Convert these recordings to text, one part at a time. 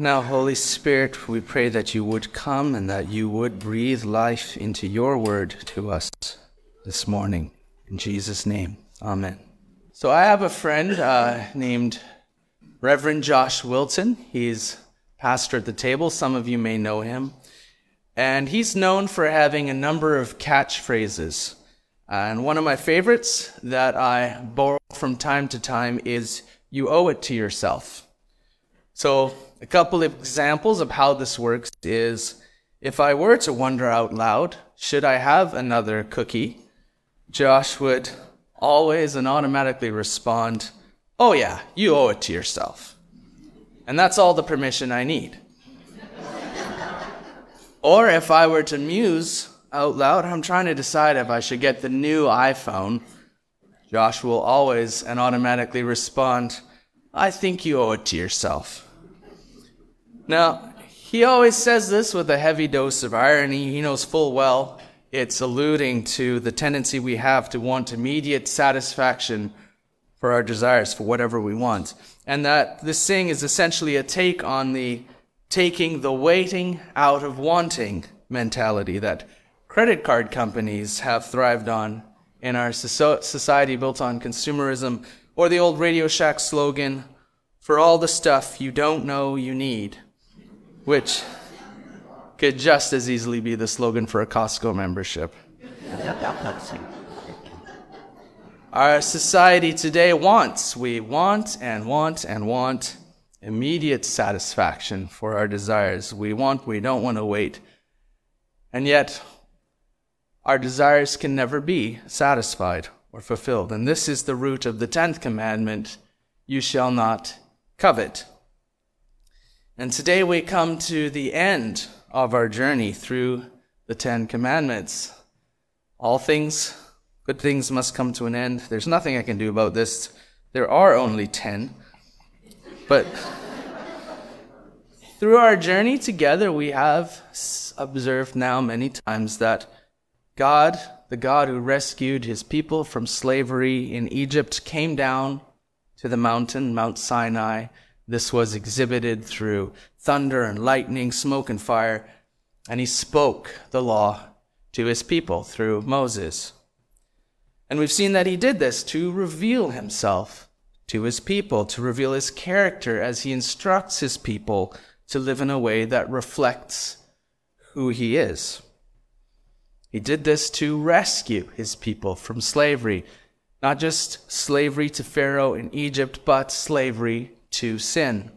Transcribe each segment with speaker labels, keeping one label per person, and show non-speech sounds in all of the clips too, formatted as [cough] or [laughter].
Speaker 1: Now, Holy Spirit, we pray that you would come and that you would breathe life into your word to us this morning. In Jesus' name, amen. So, I have a friend uh, named Reverend Josh Wilton. He's pastor at the table. Some of you may know him. And he's known for having a number of catchphrases. And one of my favorites that I borrow from time to time is, You owe it to yourself. So, a couple of examples of how this works is if I were to wonder out loud, should I have another cookie? Josh would always and automatically respond, Oh, yeah, you owe it to yourself. And that's all the permission I need. [laughs] or if I were to muse out loud, I'm trying to decide if I should get the new iPhone. Josh will always and automatically respond, I think you owe it to yourself. Now, he always says this with a heavy dose of irony. He knows full well it's alluding to the tendency we have to want immediate satisfaction for our desires, for whatever we want. And that this saying is essentially a take on the taking the waiting out of wanting mentality that credit card companies have thrived on in our society built on consumerism, or the old Radio Shack slogan, for all the stuff you don't know you need which could just as easily be the slogan for a Costco membership. Our society today wants, we want and want and want immediate satisfaction for our desires. We want, we don't want to wait. And yet, our desires can never be satisfied or fulfilled. And this is the root of the 10th commandment you shall not covet. And today we come to the end of our journey through the Ten Commandments. All things, good things must come to an end. There's nothing I can do about this. There are only ten. But [laughs] through our journey together, we have observed now many times that God, the God who rescued his people from slavery in Egypt, came down to the mountain, Mount Sinai, this was exhibited through thunder and lightning, smoke and fire, and he spoke the law to his people through Moses. And we've seen that he did this to reveal himself to his people, to reveal his character as he instructs his people to live in a way that reflects who he is. He did this to rescue his people from slavery, not just slavery to Pharaoh in Egypt, but slavery to sin,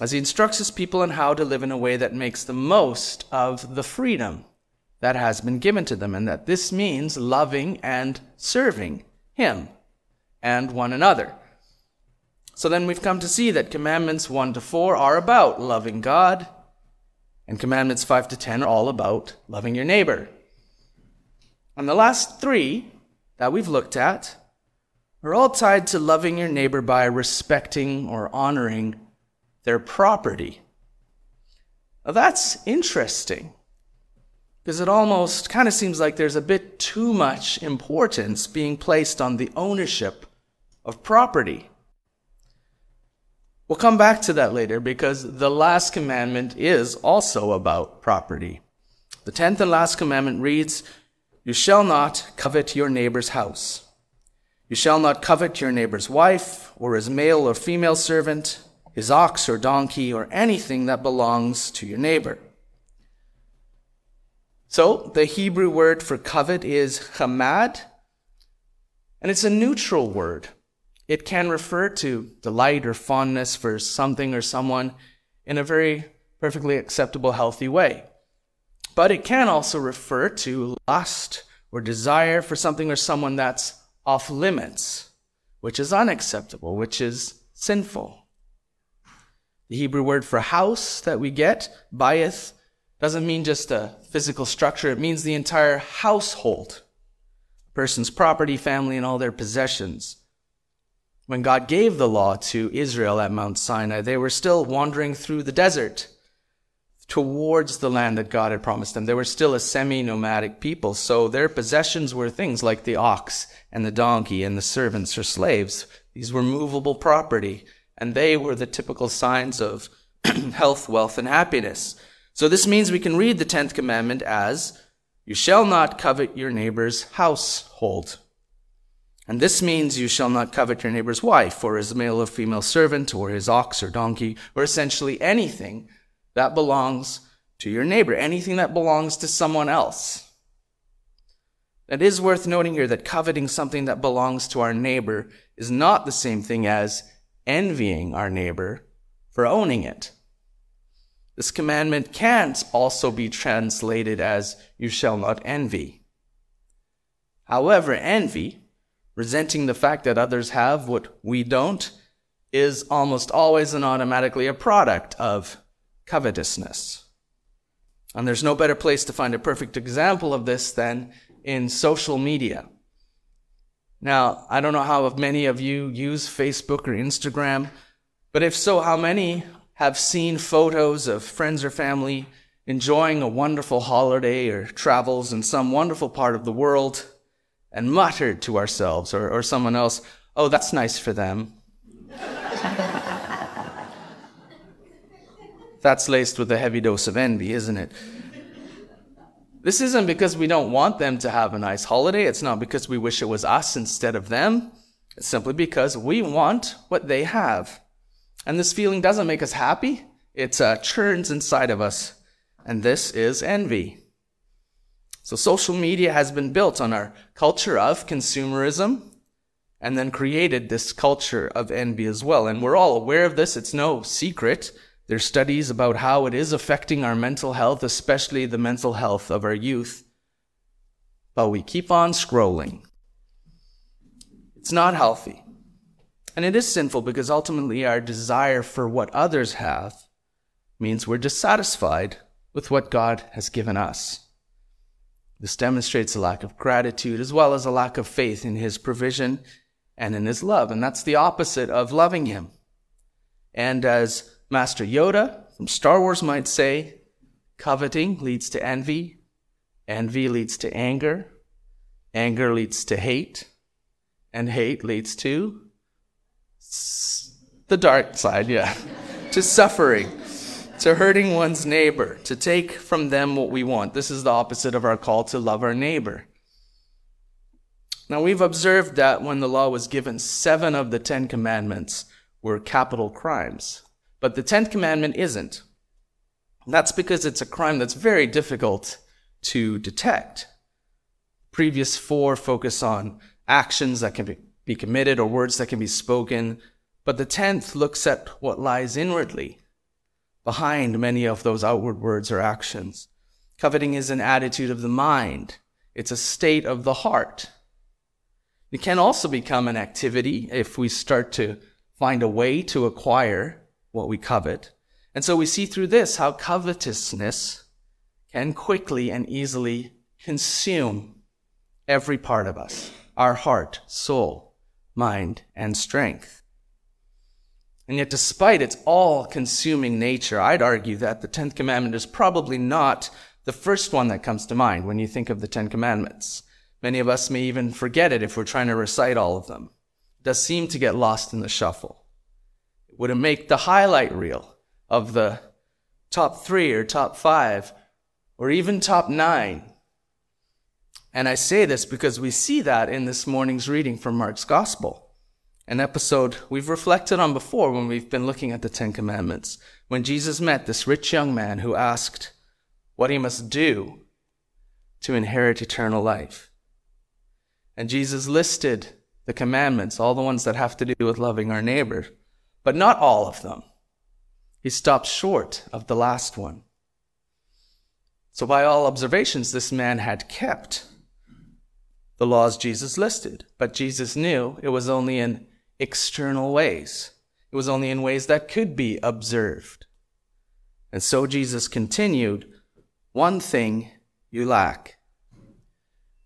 Speaker 1: as he instructs his people on how to live in a way that makes the most of the freedom that has been given to them, and that this means loving and serving him and one another. So then we've come to see that commandments 1 to 4 are about loving God, and commandments 5 to 10 are all about loving your neighbor. And the last three that we've looked at are all tied to loving your neighbor by respecting or honoring their property. Now that's interesting because it almost kind of seems like there's a bit too much importance being placed on the ownership of property. We'll come back to that later because the last commandment is also about property. The tenth and last commandment reads, You shall not covet your neighbor's house. You shall not covet your neighbor's wife, or his male or female servant, his ox or donkey, or anything that belongs to your neighbor. So, the Hebrew word for covet is chamad, and it's a neutral word. It can refer to delight or fondness for something or someone in a very perfectly acceptable, healthy way. But it can also refer to lust or desire for something or someone that's off limits, which is unacceptable, which is sinful. The Hebrew word for house that we get, bayith, doesn't mean just a physical structure, it means the entire household, a person's property, family, and all their possessions. When God gave the law to Israel at Mount Sinai, they were still wandering through the desert towards the land that God had promised them. They were still a semi nomadic people, so their possessions were things like the ox and the donkey and the servants or slaves. These were movable property, and they were the typical signs of [clears throat] health, wealth, and happiness. So this means we can read the 10th commandment as, You shall not covet your neighbor's household. And this means you shall not covet your neighbor's wife, or his male or female servant, or his ox or donkey, or essentially anything that belongs to your neighbor, anything that belongs to someone else. It is worth noting here that coveting something that belongs to our neighbor is not the same thing as envying our neighbor for owning it. This commandment can't also be translated as, you shall not envy. However, envy, resenting the fact that others have what we don't, is almost always and automatically a product of covetousness. And there's no better place to find a perfect example of this than in social media. Now, I don't know how many of you use Facebook or Instagram, but if so, how many have seen photos of friends or family enjoying a wonderful holiday or travels in some wonderful part of the world and muttered to ourselves or, or someone else, oh, that's nice for them. That's laced with a heavy dose of envy, isn't it? This isn't because we don't want them to have a nice holiday. It's not because we wish it was us instead of them. It's simply because we want what they have. And this feeling doesn't make us happy. It uh, churns inside of us. And this is envy. So social media has been built on our culture of consumerism and then created this culture of envy as well. And we're all aware of this. It's no secret. There's studies about how it is affecting our mental health, especially the mental health of our youth. But we keep on scrolling. It's not healthy. And it is sinful because ultimately our desire for what others have means we're dissatisfied with what God has given us. This demonstrates a lack of gratitude as well as a lack of faith in His provision and in His love. And that's the opposite of loving Him. And as Master Yoda from Star Wars might say, coveting leads to envy, envy leads to anger, anger leads to hate, and hate leads to the dark side, yeah, [laughs] to suffering, to hurting one's neighbor, to take from them what we want. This is the opposite of our call to love our neighbor. Now, we've observed that when the law was given, seven of the Ten Commandments were capital crimes. But the 10th commandment isn't. That's because it's a crime that's very difficult to detect. Previous four focus on actions that can be committed or words that can be spoken, but the 10th looks at what lies inwardly behind many of those outward words or actions. Coveting is an attitude of the mind. It's a state of the heart. It can also become an activity if we start to find a way to acquire what we covet. And so we see through this how covetousness can quickly and easily consume every part of us our heart, soul, mind, and strength. And yet, despite its all consuming nature, I'd argue that the Tenth Commandment is probably not the first one that comes to mind when you think of the Ten Commandments. Many of us may even forget it if we're trying to recite all of them. It does seem to get lost in the shuffle would it make the highlight reel of the top three or top five or even top nine? And I say this because we see that in this morning's reading from Mark's Gospel, an episode we've reflected on before when we've been looking at the Ten Commandments, when Jesus met this rich young man who asked what he must do to inherit eternal life. And Jesus listed the commandments, all the ones that have to do with loving our neighbor, but not all of them. He stopped short of the last one. So, by all observations, this man had kept the laws Jesus listed, but Jesus knew it was only in external ways. It was only in ways that could be observed. And so Jesus continued, One thing you lack.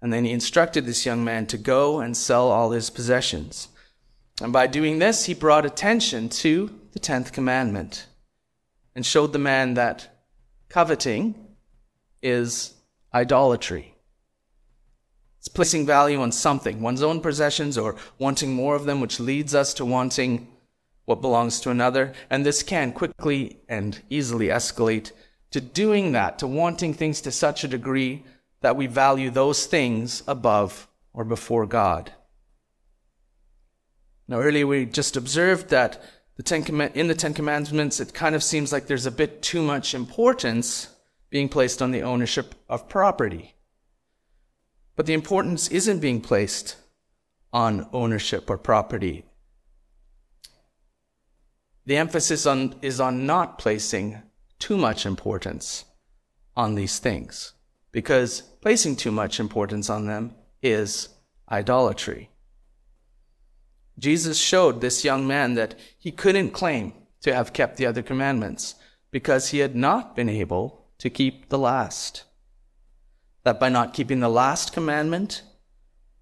Speaker 1: And then he instructed this young man to go and sell all his possessions and by doing this, he brought attention to the 10th commandment and showed the man that coveting is idolatry. It's placing value on something, one's own possessions, or wanting more of them, which leads us to wanting what belongs to another, and this can quickly and easily escalate to doing that, to wanting things to such a degree that we value those things above or before God. Now, earlier we just observed that the Ten in the Ten Commandments, it kind of seems like there's a bit too much importance being placed on the ownership of property. But the importance isn't being placed on ownership or property. The emphasis on, is on not placing too much importance on these things, because placing too much importance on them is idolatry. Jesus showed this young man that he couldn't claim to have kept the other commandments because he had not been able to keep the last. That by not keeping the last commandment,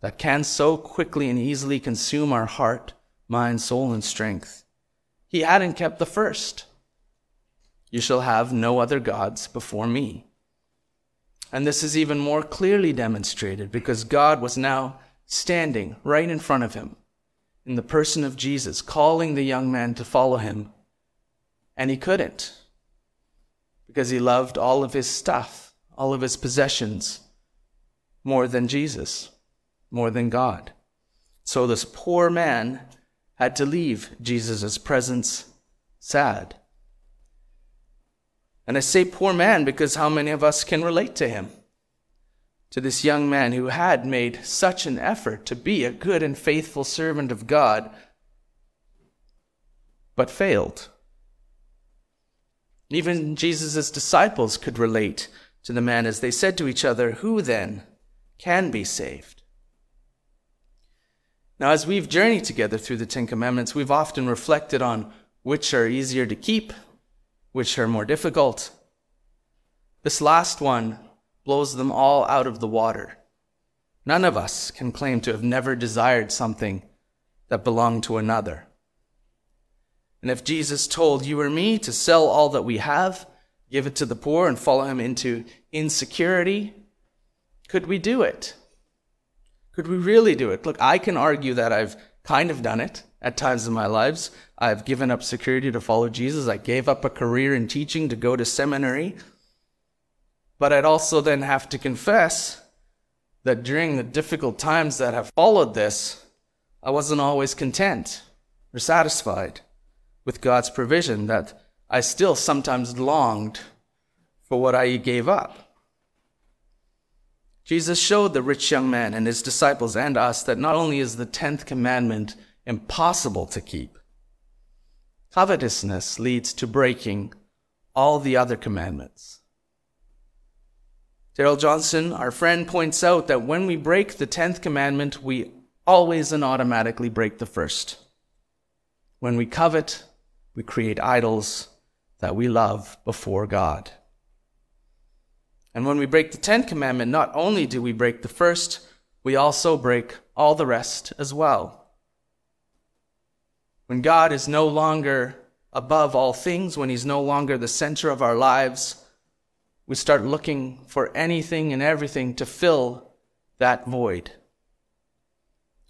Speaker 1: that can so quickly and easily consume our heart, mind, soul, and strength, he hadn't kept the first. You shall have no other gods before me. And this is even more clearly demonstrated because God was now standing right in front of him in the person of Jesus, calling the young man to follow him. And he couldn't because he loved all of his stuff, all of his possessions, more than Jesus, more than God. So this poor man had to leave Jesus' presence sad. And I say poor man because how many of us can relate to him? To this young man who had made such an effort to be a good and faithful servant of God, but failed. Even Jesus' disciples could relate to the man as they said to each other, Who then can be saved? Now, as we've journeyed together through the Ten Commandments, we've often reflected on which are easier to keep, which are more difficult. This last one blows them all out of the water. None of us can claim to have never desired something that belonged to another. And if Jesus told you or me to sell all that we have, give it to the poor, and follow him into insecurity, could we do it? Could we really do it? Look, I can argue that I've kind of done it at times in my lives. I've given up security to follow Jesus. I gave up a career in teaching to go to seminary. But I'd also then have to confess that during the difficult times that have followed this, I wasn't always content or satisfied with God's provision, that I still sometimes longed for what I gave up. Jesus showed the rich young man and his disciples and us that not only is the tenth commandment impossible to keep, covetousness leads to breaking all the other commandments. Darrell Johnson, our friend, points out that when we break the tenth commandment, we always and automatically break the first. When we covet, we create idols that we love before God. And when we break the tenth commandment, not only do we break the first, we also break all the rest as well. When God is no longer above all things, when He's no longer the center of our lives, we start looking for anything and everything to fill that void.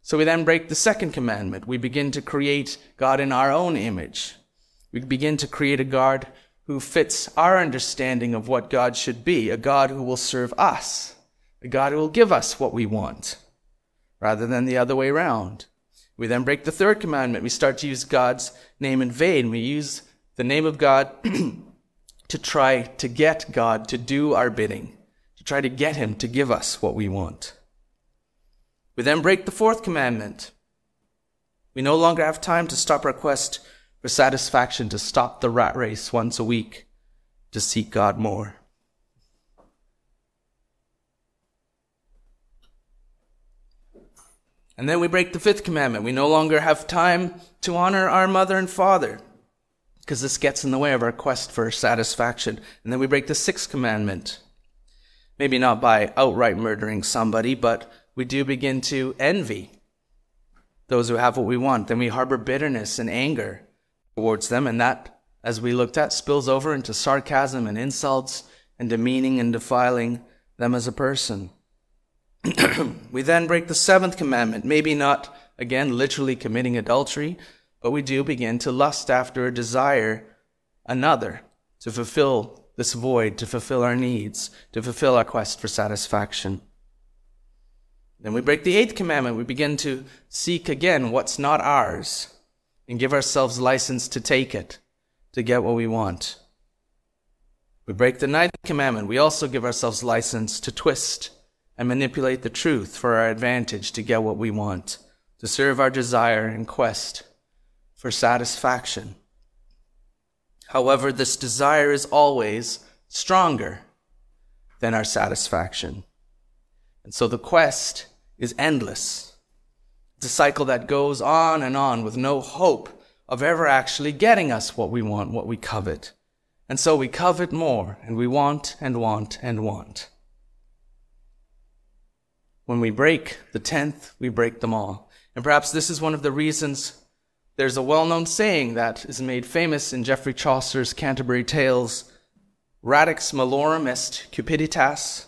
Speaker 1: So we then break the second commandment. We begin to create God in our own image. We begin to create a God who fits our understanding of what God should be, a God who will serve us, a God who will give us what we want, rather than the other way around. We then break the third commandment. We start to use God's name in vain. We use the name of God [clears throat] to try to get God to do our bidding, to try to get Him to give us what we want. We then break the fourth commandment. We no longer have time to stop our quest for satisfaction to stop the rat race once a week, to seek God more. And then we break the fifth commandment. We no longer have time to honor our mother and father because this gets in the way of our quest for satisfaction. And then we break the sixth commandment. Maybe not by outright murdering somebody, but we do begin to envy those who have what we want. Then we harbor bitterness and anger towards them, and that, as we looked at, spills over into sarcasm and insults and demeaning and defiling them as a person. [clears throat] we then break the seventh commandment, maybe not, again, literally committing adultery, but we do begin to lust after or desire another to fulfill this void, to fulfill our needs, to fulfill our quest for satisfaction. Then we break the eighth commandment. We begin to seek again what's not ours and give ourselves license to take it, to get what we want. We break the ninth commandment. We also give ourselves license to twist and manipulate the truth for our advantage to get what we want, to serve our desire and quest for satisfaction. However, this desire is always stronger than our satisfaction. And so the quest is endless. It's a cycle that goes on and on with no hope of ever actually getting us what we want, what we covet. And so we covet more, and we want and want and want. When we break the tenth, we break them all. And perhaps this is one of the reasons there's a well known saying that is made famous in Geoffrey Chaucer's Canterbury Tales Radix malorum est cupiditas,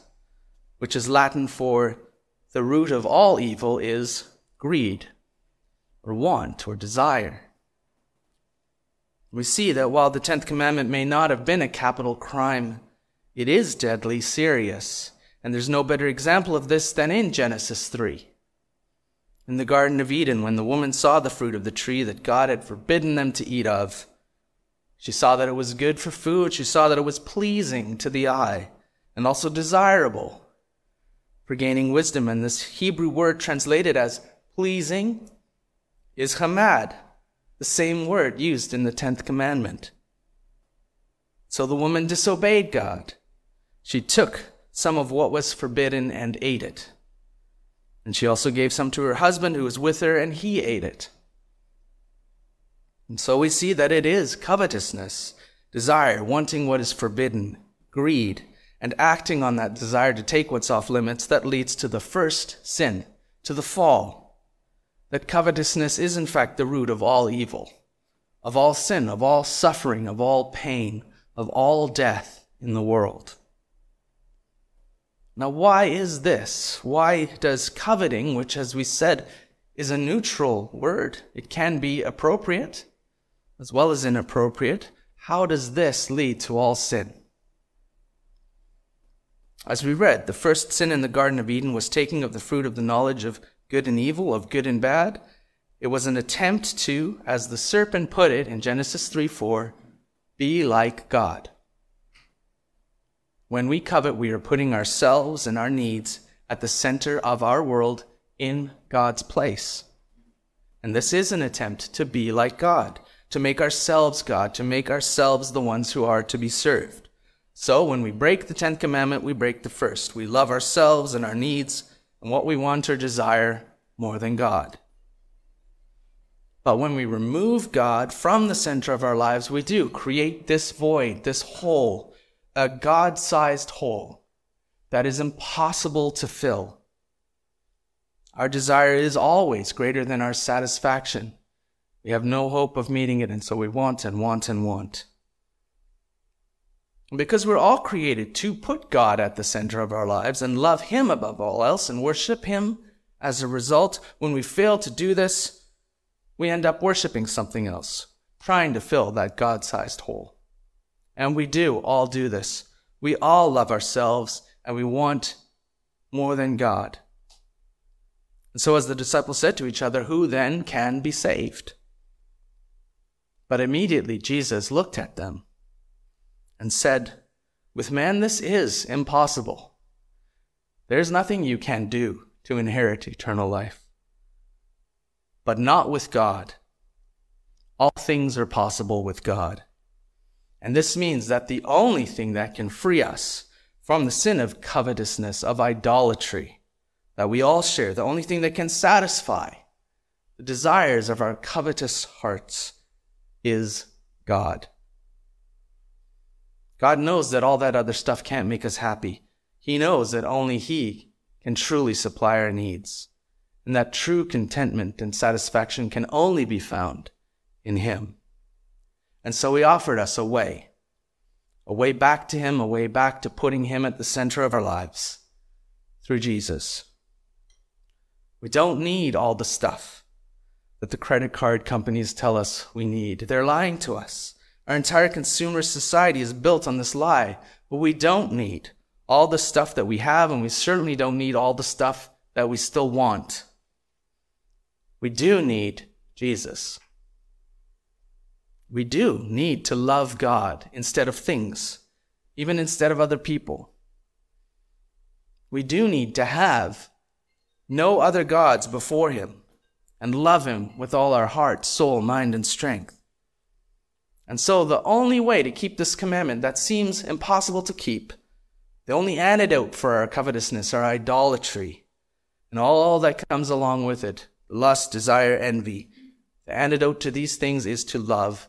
Speaker 1: which is Latin for the root of all evil is greed, or want, or desire. We see that while the tenth commandment may not have been a capital crime, it is deadly serious. And there's no better example of this than in Genesis 3. In the Garden of Eden, when the woman saw the fruit of the tree that God had forbidden them to eat of, she saw that it was good for food, she saw that it was pleasing to the eye, and also desirable for gaining wisdom. And this Hebrew word translated as pleasing is chamad, the same word used in the tenth commandment. So the woman disobeyed God. She took some of what was forbidden and ate it. And she also gave some to her husband who was with her, and he ate it. And so we see that it is covetousness, desire, wanting what is forbidden, greed, and acting on that desire to take what's off limits that leads to the first sin, to the fall. That covetousness is in fact the root of all evil, of all sin, of all suffering, of all pain, of all death in the world. Now, why is this? Why does coveting, which, as we said, is a neutral word, it can be appropriate as well as inappropriate, how does this lead to all sin? As we read, the first sin in the Garden of Eden was taking of the fruit of the knowledge of good and evil, of good and bad. It was an attempt to, as the serpent put it in Genesis 3 4, be like God. When we covet, we are putting ourselves and our needs at the center of our world in God's place. And this is an attempt to be like God, to make ourselves God, to make ourselves the ones who are to be served. So when we break the tenth commandment, we break the first. We love ourselves and our needs and what we want or desire more than God. But when we remove God from the center of our lives, we do create this void, this hole a God sized hole that is impossible to fill. Our desire is always greater than our satisfaction. We have no hope of meeting it, and so we want and want and want. Because we're all created to put God at the center of our lives and love Him above all else and worship Him, as a result, when we fail to do this, we end up worshiping something else, trying to fill that God sized hole. And we do all do this. We all love ourselves and we want more than God. And so, as the disciples said to each other, Who then can be saved? But immediately Jesus looked at them and said, With man this is impossible. There's nothing you can do to inherit eternal life. But not with God. All things are possible with God. And this means that the only thing that can free us from the sin of covetousness, of idolatry, that we all share, the only thing that can satisfy the desires of our covetous hearts is God. God knows that all that other stuff can't make us happy. He knows that only He can truly supply our needs, and that true contentment and satisfaction can only be found in Him. And so he offered us a way, a way back to him, a way back to putting him at the center of our lives through Jesus. We don't need all the stuff. that the credit card companies tell us we need. They're lying to us. Our entire consumer society is built on this lie. But we don't need all the stuff that we have, and we certainly don't need all the stuff that we still want. We do need Jesus. We do need to love God instead of things, even instead of other people. We do need to have no other gods before Him and love Him with all our heart, soul, mind, and strength. And so, the only way to keep this commandment that seems impossible to keep, the only antidote for our covetousness, our idolatry, and all that comes along with it lust, desire, envy the antidote to these things is to love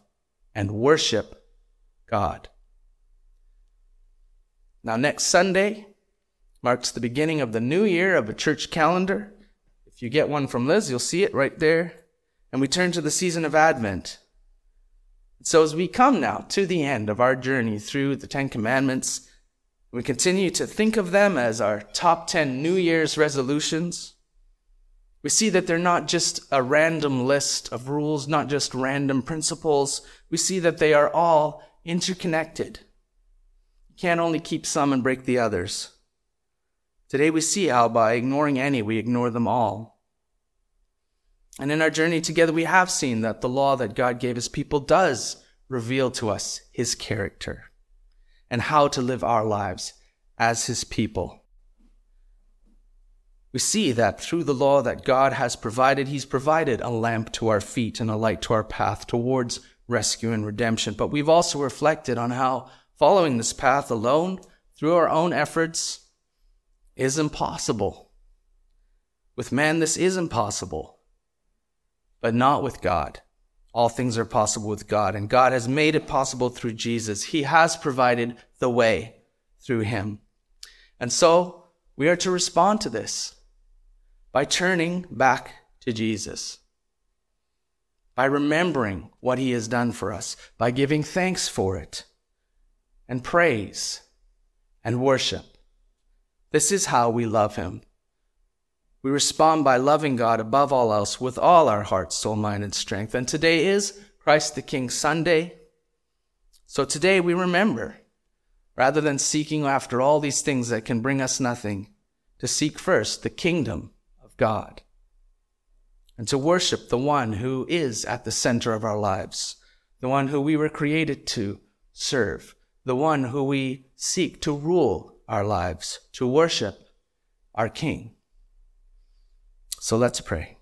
Speaker 1: and worship God. Now, next Sunday marks the beginning of the new year of a church calendar. If you get one from Liz, you'll see it right there. And we turn to the season of Advent. So, as we come now to the end of our journey through the Ten Commandments, we continue to think of them as our top 10 New Year's resolutions. We see that they're not just a random list of rules, not just random principles. We see that they are all interconnected. You can't only keep some and break the others. Today we see how by ignoring any, we ignore them all. And in our journey together, we have seen that the law that God gave his people does reveal to us his character and how to live our lives as his people. We see that through the law that God has provided, He's provided a lamp to our feet and a light to our path towards rescue and redemption. But we've also reflected on how following this path alone, through our own efforts, is impossible. With man, this is impossible, but not with God. All things are possible with God, and God has made it possible through Jesus. He has provided the way through Him. And so we are to respond to this by turning back to Jesus, by remembering what he has done for us, by giving thanks for it, and praise and worship. This is how we love him. We respond by loving God above all else with all our heart, soul, mind, and strength. And today is Christ the King Sunday. So today we remember, rather than seeking after all these things that can bring us nothing, to seek first the kingdom God and to worship the one who is at the center of our lives, the one who we were created to serve, the one who we seek to rule our lives, to worship our King. So let's pray.